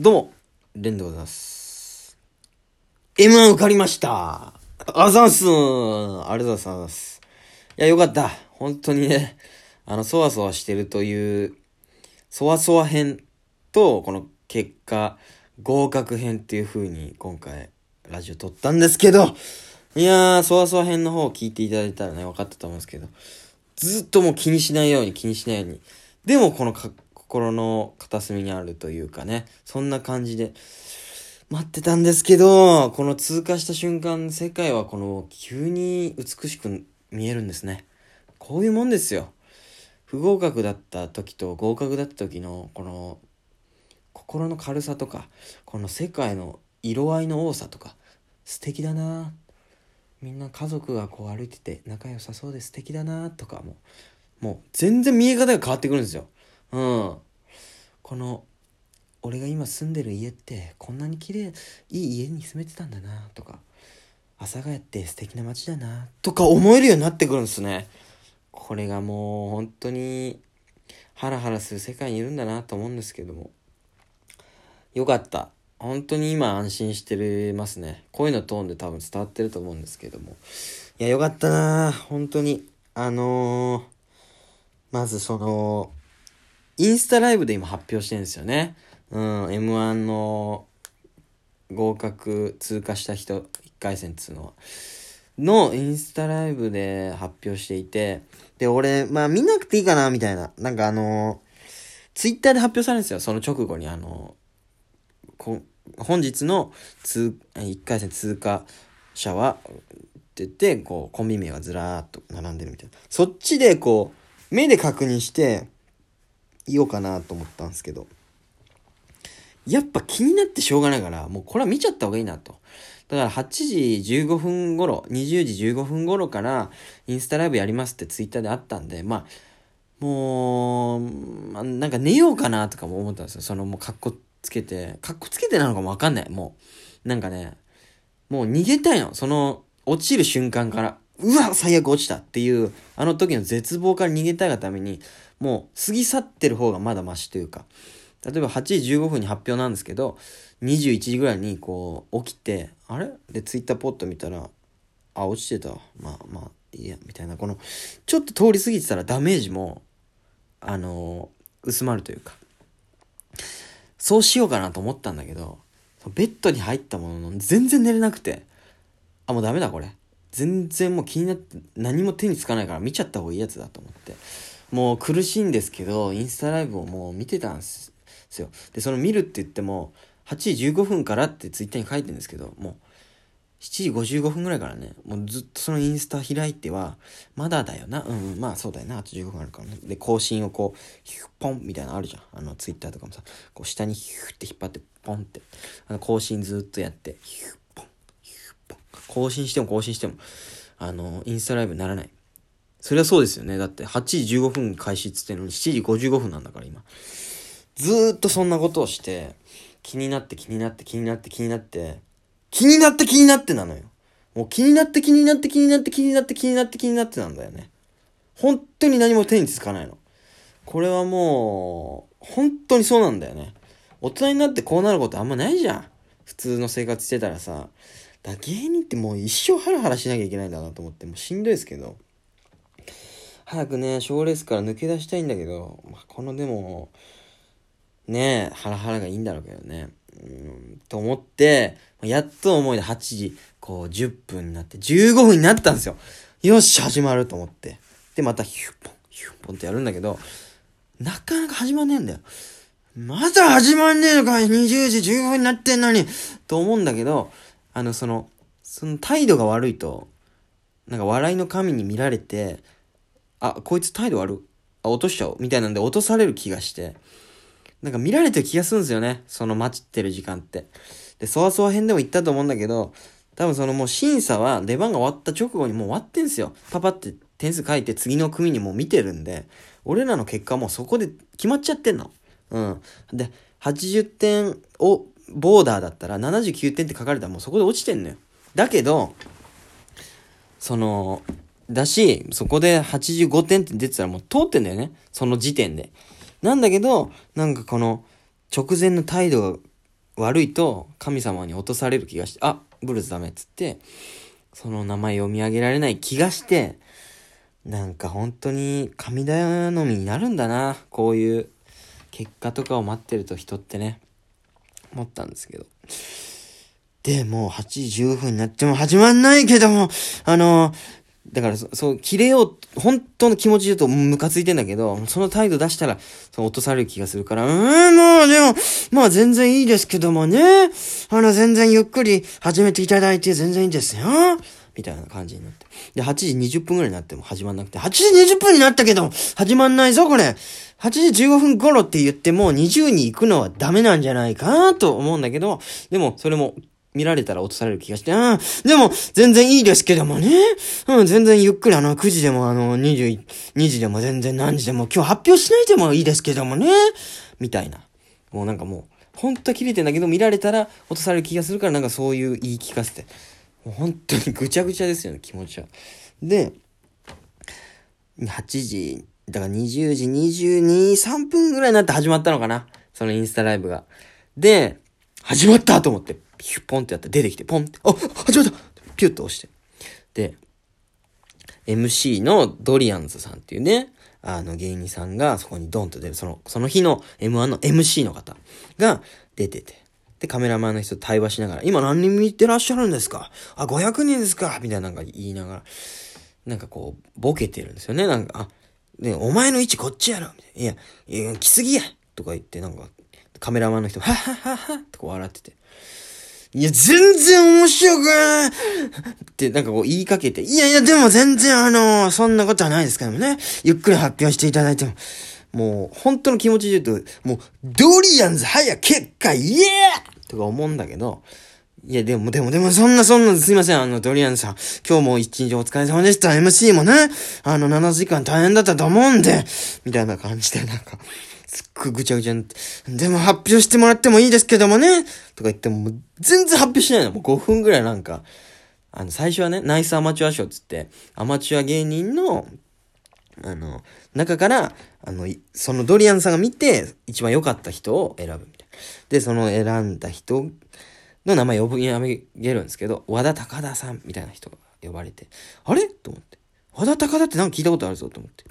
どうも、レンでございます。M1 受かりましたあざんすありがとうございます。いや、よかった。本当にね、あの、そわそわしてるという、そわそわ編と、この結果、合格編っていう風に今回、ラジオ撮ったんですけど、いやー、そわそわ編の方を聞いていただいたらね、分かったと思うんですけど、ずっともう気にしないように気にしないように。でもこのか心の片隅にあるというかね、そんな感じで待ってたんですけど、この通過した瞬間、世界はこの急に美しく見えるんですね。こういうもんですよ。不合格だった時と合格だった時のこの心の軽さとか、この世界の色合いの多さとか、素敵だなみんな家族がこう歩いてて仲良さそうで素敵だなとかももう全然見え方が変わってくるんですよ。うん。この俺が今住んでる家ってこんなに綺麗いい家に住めてたんだなとか阿佐ヶ谷って素敵な街だなとか思えるようになってくるんですね。これがもう本当にハラハラする世界にいるんだなと思うんですけども。よかった。本当に今安心してますね。声のトーンで多分伝わってると思うんですけども。いやよかったな。本当に。あのー、まずそのインスタライブで今発表してるんですよねうん M1 の合格通過した人1回戦っつうのはのインスタライブで発表していて、で、俺、まあ見なくていいかな、みたいな。なんかあの、ツイッターで発表されるんですよ。その直後にあの、こ本日の通、1回戦通過者は、って言って、こう、コンビ名がずらーっと並んでるみたいな。そっちでこう、目で確認して、言おうかなと思ったんですけど、やっぱ気になってしょうがないから、もうこれは見ちゃった方がいいなと。だから8時15分頃、20時15分頃からインスタライブやりますってツイッターであったんで、まあ、もう、なんか寝ようかなとかも思ったんですよ。そのもうカッコつけて、カッコつけてなのかもわかんない。もう、なんかね、もう逃げたいの。その、落ちる瞬間から、うわ最悪落ちたっていう、あの時の絶望から逃げたいがために、もう過ぎ去ってる方がまだマシというか、例えば8時15分に発表なんですけど、21時ぐらいにこう起きて、あれ？でツイッターポッと見たら、あ、落ちてた。まあまあ、いいや、みたいな、この、ちょっと通り過ぎてたらダメージも、あのー、薄まるというか、そうしようかなと思ったんだけど、ベッドに入ったものの、全然寝れなくて、あ、もうダメだこれ。全然もう気になって、何も手につかないから見ちゃった方がいいやつだと思って。もう苦しいんですけど、インスタライブをもう見てたんですよ。で、その見るって言っても、8時15分からってツイッターに書いてるんですけど、もう、7時55分ぐらいからね、もうずっとそのインスタ開いては、まだだよな、うん、うん、まあそうだよな、あと15分あるからね。で、更新をこう、ヒュッポンみたいなのあるじゃん。あの、ツイッターとかもさ、こう下にヒュッて引っ張って、ポンって、あの、更新ずっとやって、ヒュッポン、ヒュッポン。更新しても更新しても、あの、インスタライブにならない。それはそうですよね。だって8時15分開始っつってんのに7時55分なんだから今。ずーっとそんなことをして、気になって気になって気になって気になって、気になって気になってなのよ。もう気になって気になって気になって気になって気になって気になってなんだよね。本当に何も手につかないの。これはもう、本当にそうなんだよね。大人になってこうなることあんまないじゃん。普通の生活してたらさ。だ芸人ってもう一生ハラハラしなきゃいけないんだなと思って、もうしんどいですけど。早くね、賞レースから抜け出したいんだけど、まあ、このでも、ねえ、ハラハラがいいんだろうけどね。うん、と思って、やっと思いで8時、こう10分になって、15分になったんですよ。よし、始まると思って。で、またヒュッポン、ヒュッポンってやるんだけど、なかなか始まんねえんだよ。まだ始まんねえのかい !20 時15分になってんのにと思うんだけど、あの、その、その態度が悪いと、なんか笑いの神に見られて、あ、こいつ態度悪い。あ、落としちゃおう。みたいなんで落とされる気がして、なんか見られてる気がするんですよね。その待ってる時間って。で、そわそわ編でも言ったと思うんだけど、多分そのもう審査は出番が終わった直後にもう終わってんすよ。パパって点数書いて次の組にもう見てるんで、俺らの結果もうそこで決まっちゃってんの。うん。で、80点をボーダーだったら79点って書かれたらもうそこで落ちてんのよ。だけど、その、だし、そこで85点って出てたらもう通ってんだよね。その時点で。なんだけど、なんかこの、直前の態度が悪いと神様に落とされる気がして、あ、ブルーズダメっつって、その名前読み上げられない気がして、なんか本当に神頼みになるんだな。こういう結果とかを待ってると人ってね、思ったんですけど。で、もう8時15分になっても始まんないけども、あの、だからそ、そう、切れよう、本当の気持ちで言うとムカついてんだけど、その態度出したら、そう落とされる気がするから、うーん、もうでも、まあ全然いいですけどもね、あの、全然ゆっくり始めていただいて全然いいですよ。みたいな感じになって。で、8時20分ぐらいになっても始まんなくて、8時20分になったけど、始まんないぞ、これ。8時15分頃って言っても、20に行くのはダメなんじゃないかなと思うんだけど、でも、それも見られたら落とされる気がして、うん、でも、全然いいですけどもね。うん、全然ゆっくりあの、9時でもあの、22時でも全然何時でも、今日発表しないでもいいですけどもね。みたいな。もうなんかもう、ほんと切れてんだけど、見られたら落とされる気がするから、なんかそういう言い聞かせて。もう本当にぐちゃぐちゃですよね、気持ちは。で、8時、だから20時22、3分ぐらいになって始まったのかな。そのインスタライブが。で、始まったと思って、ピュッポンってやって出てきて、ポンって、あ、始まったピュッと押して。で、MC のドリアンズさんっていうね、あの芸人さんがそこにドンと出る、その、その日の M1 の MC の方が出てて。で、カメラマンの人と対話しながら、今何人見てらっしゃるんですか？あ、500人ですか？みたいななんか言いながら、なんかこう、ボケてるんですよね。なんか、あ、ね、お前の位置こっちやろみたいな。いや、いや、来すぎやとか言って、なんか、カメラマンの人、はっはっはっはってこう笑ってて。いや、全然面白くないってなんかこう言いかけて、いやいや、でも全然あの、そんなことはないですけどもね。ゆっくり発表していただいても。もう、本当の気持ちで言うと、もう、ドリアンズ早結果イエーとか思うんだけど、いや、でも、でも、でも、そんな、そんな、すいません、あの、ドリアンさん。今日も一日お疲れ様でした。MC もね、あの、7時間大変だったと思うんで、みたいな感じで、なんか、すっごいぐちゃぐちゃになって、でも発表してもらってもいいですけどもね、とか言っても、全然発表しないの。もう5分ぐらいなんか、あの、最初はね、ナイスアマチュア賞つって、アマチュア芸人の、あの、中から、あの、そのドリアンさんが見て、一番良かった人を選ぶみたいな。で、その選んだ人の名前呼ぶ、やめげるんですけど、和田高田さんみたいな人が呼ばれて、あれ？と思って。和田高田ってなんか聞いたことあるぞと思って。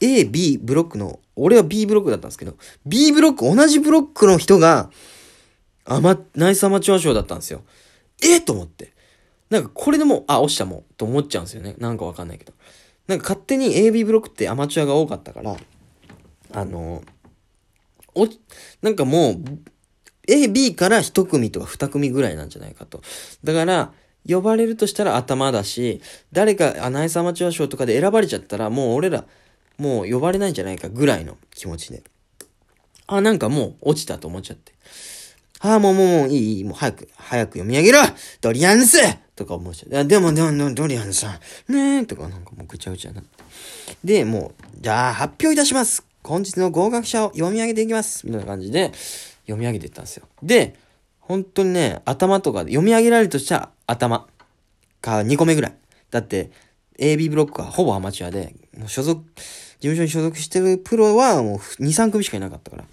A、B ブロックの、俺は B ブロックだったんですけど、B ブロック、同じブロックの人が、アマ、ナイスアマチュア賞だったんですよ。えと思って。なんかこれでもあ、落ちたもん、と思っちゃうんですよね。なんかわかんないけど。なんか勝手に AB ブロックってアマチュアが多かったから、あの、お、なんかもう、A、B から1組とか2組ぐらいなんじゃないかと。だから、呼ばれるとしたら頭だし、誰かアナイスアマチュア賞とかで選ばれちゃったら、もう俺ら、もう呼ばれないんじゃないかぐらいの気持ちで。あ、なんかもう落ちたと思っちゃって。ああ、もうもうもういい、いい、もう早く、早く読み上げろドリアンスとか思っちゃう。でも、でもでも、ドリアンスさん、ねえ、とかなんかもうぐちゃぐちゃになって。で、もう、じゃあ発表いたします。本日の合格者を読み上げていきます。みたいな感じで、読み上げていったんですよ。で、本当にね、頭とかで読み上げられるとしたら頭か2個目ぐらい。だって、AB ブロックはほぼアマチュアで、もう所属、事務所に所属してるプロはもう2、3組しかいなかったから。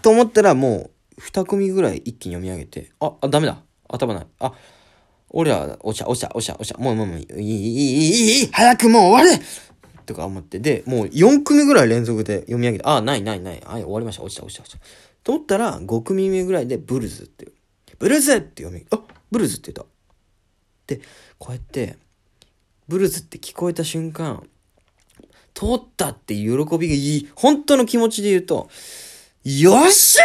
と思ったらもう2組ぐらい一気に読み上げて、あ、あ、ダメだ。頭ない。あ、俺ら、おしゃ、おしゃ、おしゃ、おしゃ、もうもうもう、いい、いい、いい、いい、早くもう終われとか思って、で、もう4組ぐらい連続で読み上げて、あ、ないないない、はい、終わりました、落ちた、落ちた、落ちた。と思ったら、5組目ぐらいでブルズって、ブルズって読み、あ、ブルズって言った。で、こうやって、ブルズって聞こえた瞬間、通ったっていう喜びがいい、本当の気持ちで言うと、よっしゃ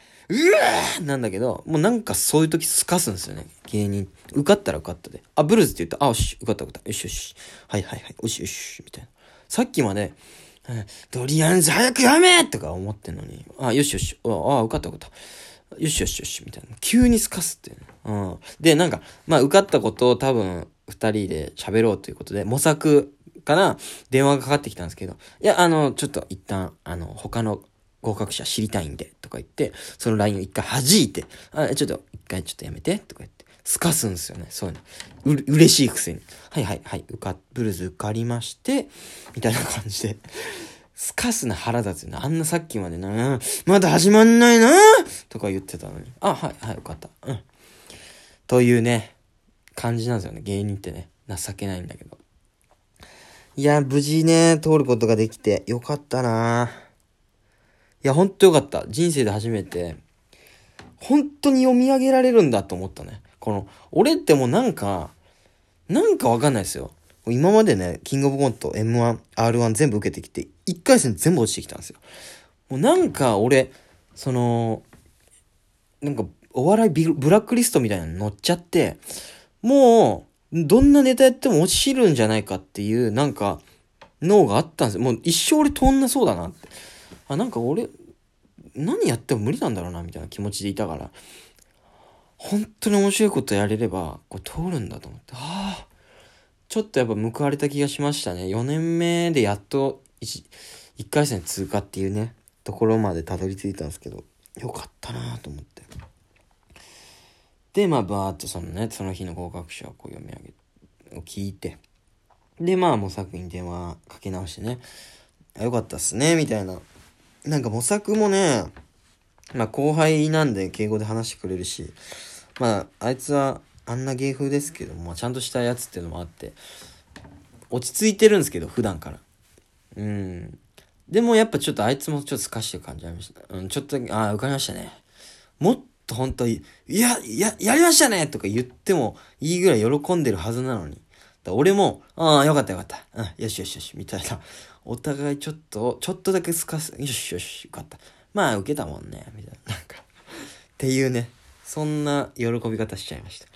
ーうわーなんだけど、もうなんかそういう時すかすんですよね。芸人。受かったら受かったで。あ、ブルーズって言った。あ、よし、受かった受かった。よしよし。はいはいはい。よしよし。みたいな。さっきまで、ドリアンズ早く読めとか思ってんのに、あ、よしよし。あ、あ受かった受かった。よしよしよし。みたいな。急にすかすって、うん。で、なんか、まあ受かったことを多分、二人で喋ろうということで、模索から電話がかかってきたんですけど、いや、あの、ちょっと一旦、あの、他の合格者知りたいんで、とか言って、その LINE を一回弾いて、あ、ちょっと一回ちょっとやめて、とか言って、すかすんですよね、そういうの。う、嬉しいくせに。はいはいはい、受か、ブルーズ受かりまして、みたいな感じで。スカスな腹立つな。あんなさっきまでな、まだ始まんないなとか言ってたのに。あ、はい、はい、よかった。うん。というね、感じなんですよね。芸人ってね。情けないんだけど。いや、無事ね、通ることができてよかったないや、ほんとよかった。人生で初めて、本当に読み上げられるんだと思ったね。この、俺ってもうなんか、なんかわかんないですよ。今までね、キングオブコント、M1、R1 全部受けてきて、1回戦全部落ちてきたんですよ。もうなんか俺、その、なんかお笑いブラックリストみたいなの乗っちゃって、もう、どんなネタやっても落ちるんじゃないかっていう、なんか、脳があったんですよ。もう一生俺通んなそうだなって。あ、なんか俺、何やっても無理なんだろうな、みたいな気持ちでいたから、本当に面白いことやれれば、こう通るんだと思って、ああ、ちょっとやっぱ報われた気がしましたね。4年目でやっと 1, 1回戦通過っていうね、ところまでたどり着いたんですけど、よかったなと思って。で、まあ、バーっとそのね、その日の合格者をこう読み上げ、を聞いて、で、まあ、模索に電話かけ直してね、よかったっすね、みたいななんか模索もね、まあ後輩なんで敬語で話してくれるし、まああいつはあんな芸風ですけども、ちゃんとしたやつっていうのもあって、落ち着いてるんですけど、普段から。うん。でもやっぱちょっとあいつもちょっと透かしてる感じありました。うん、ちょっと、ああ、受かりましたね。もっと本当に、いや、や、やりましたねとか言ってもいいぐらい喜んでるはずなのに。俺も、ああ、よかったよかった。うん、よしよしよし、みたいな。お互いちょっと、ちょっとだけすかす、よしよし、よかった。まあ、受けたもんね、みたいな。なんかっていうね、そんな喜び方しちゃいました。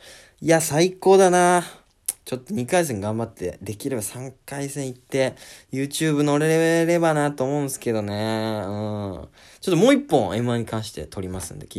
いや、最高だなちょっと2回戦頑張って、できれば3回戦行って、YouTube 乗れればなと思うんですけどね。うん。ちょっともう一本 M1 に関して撮りますんで聞いて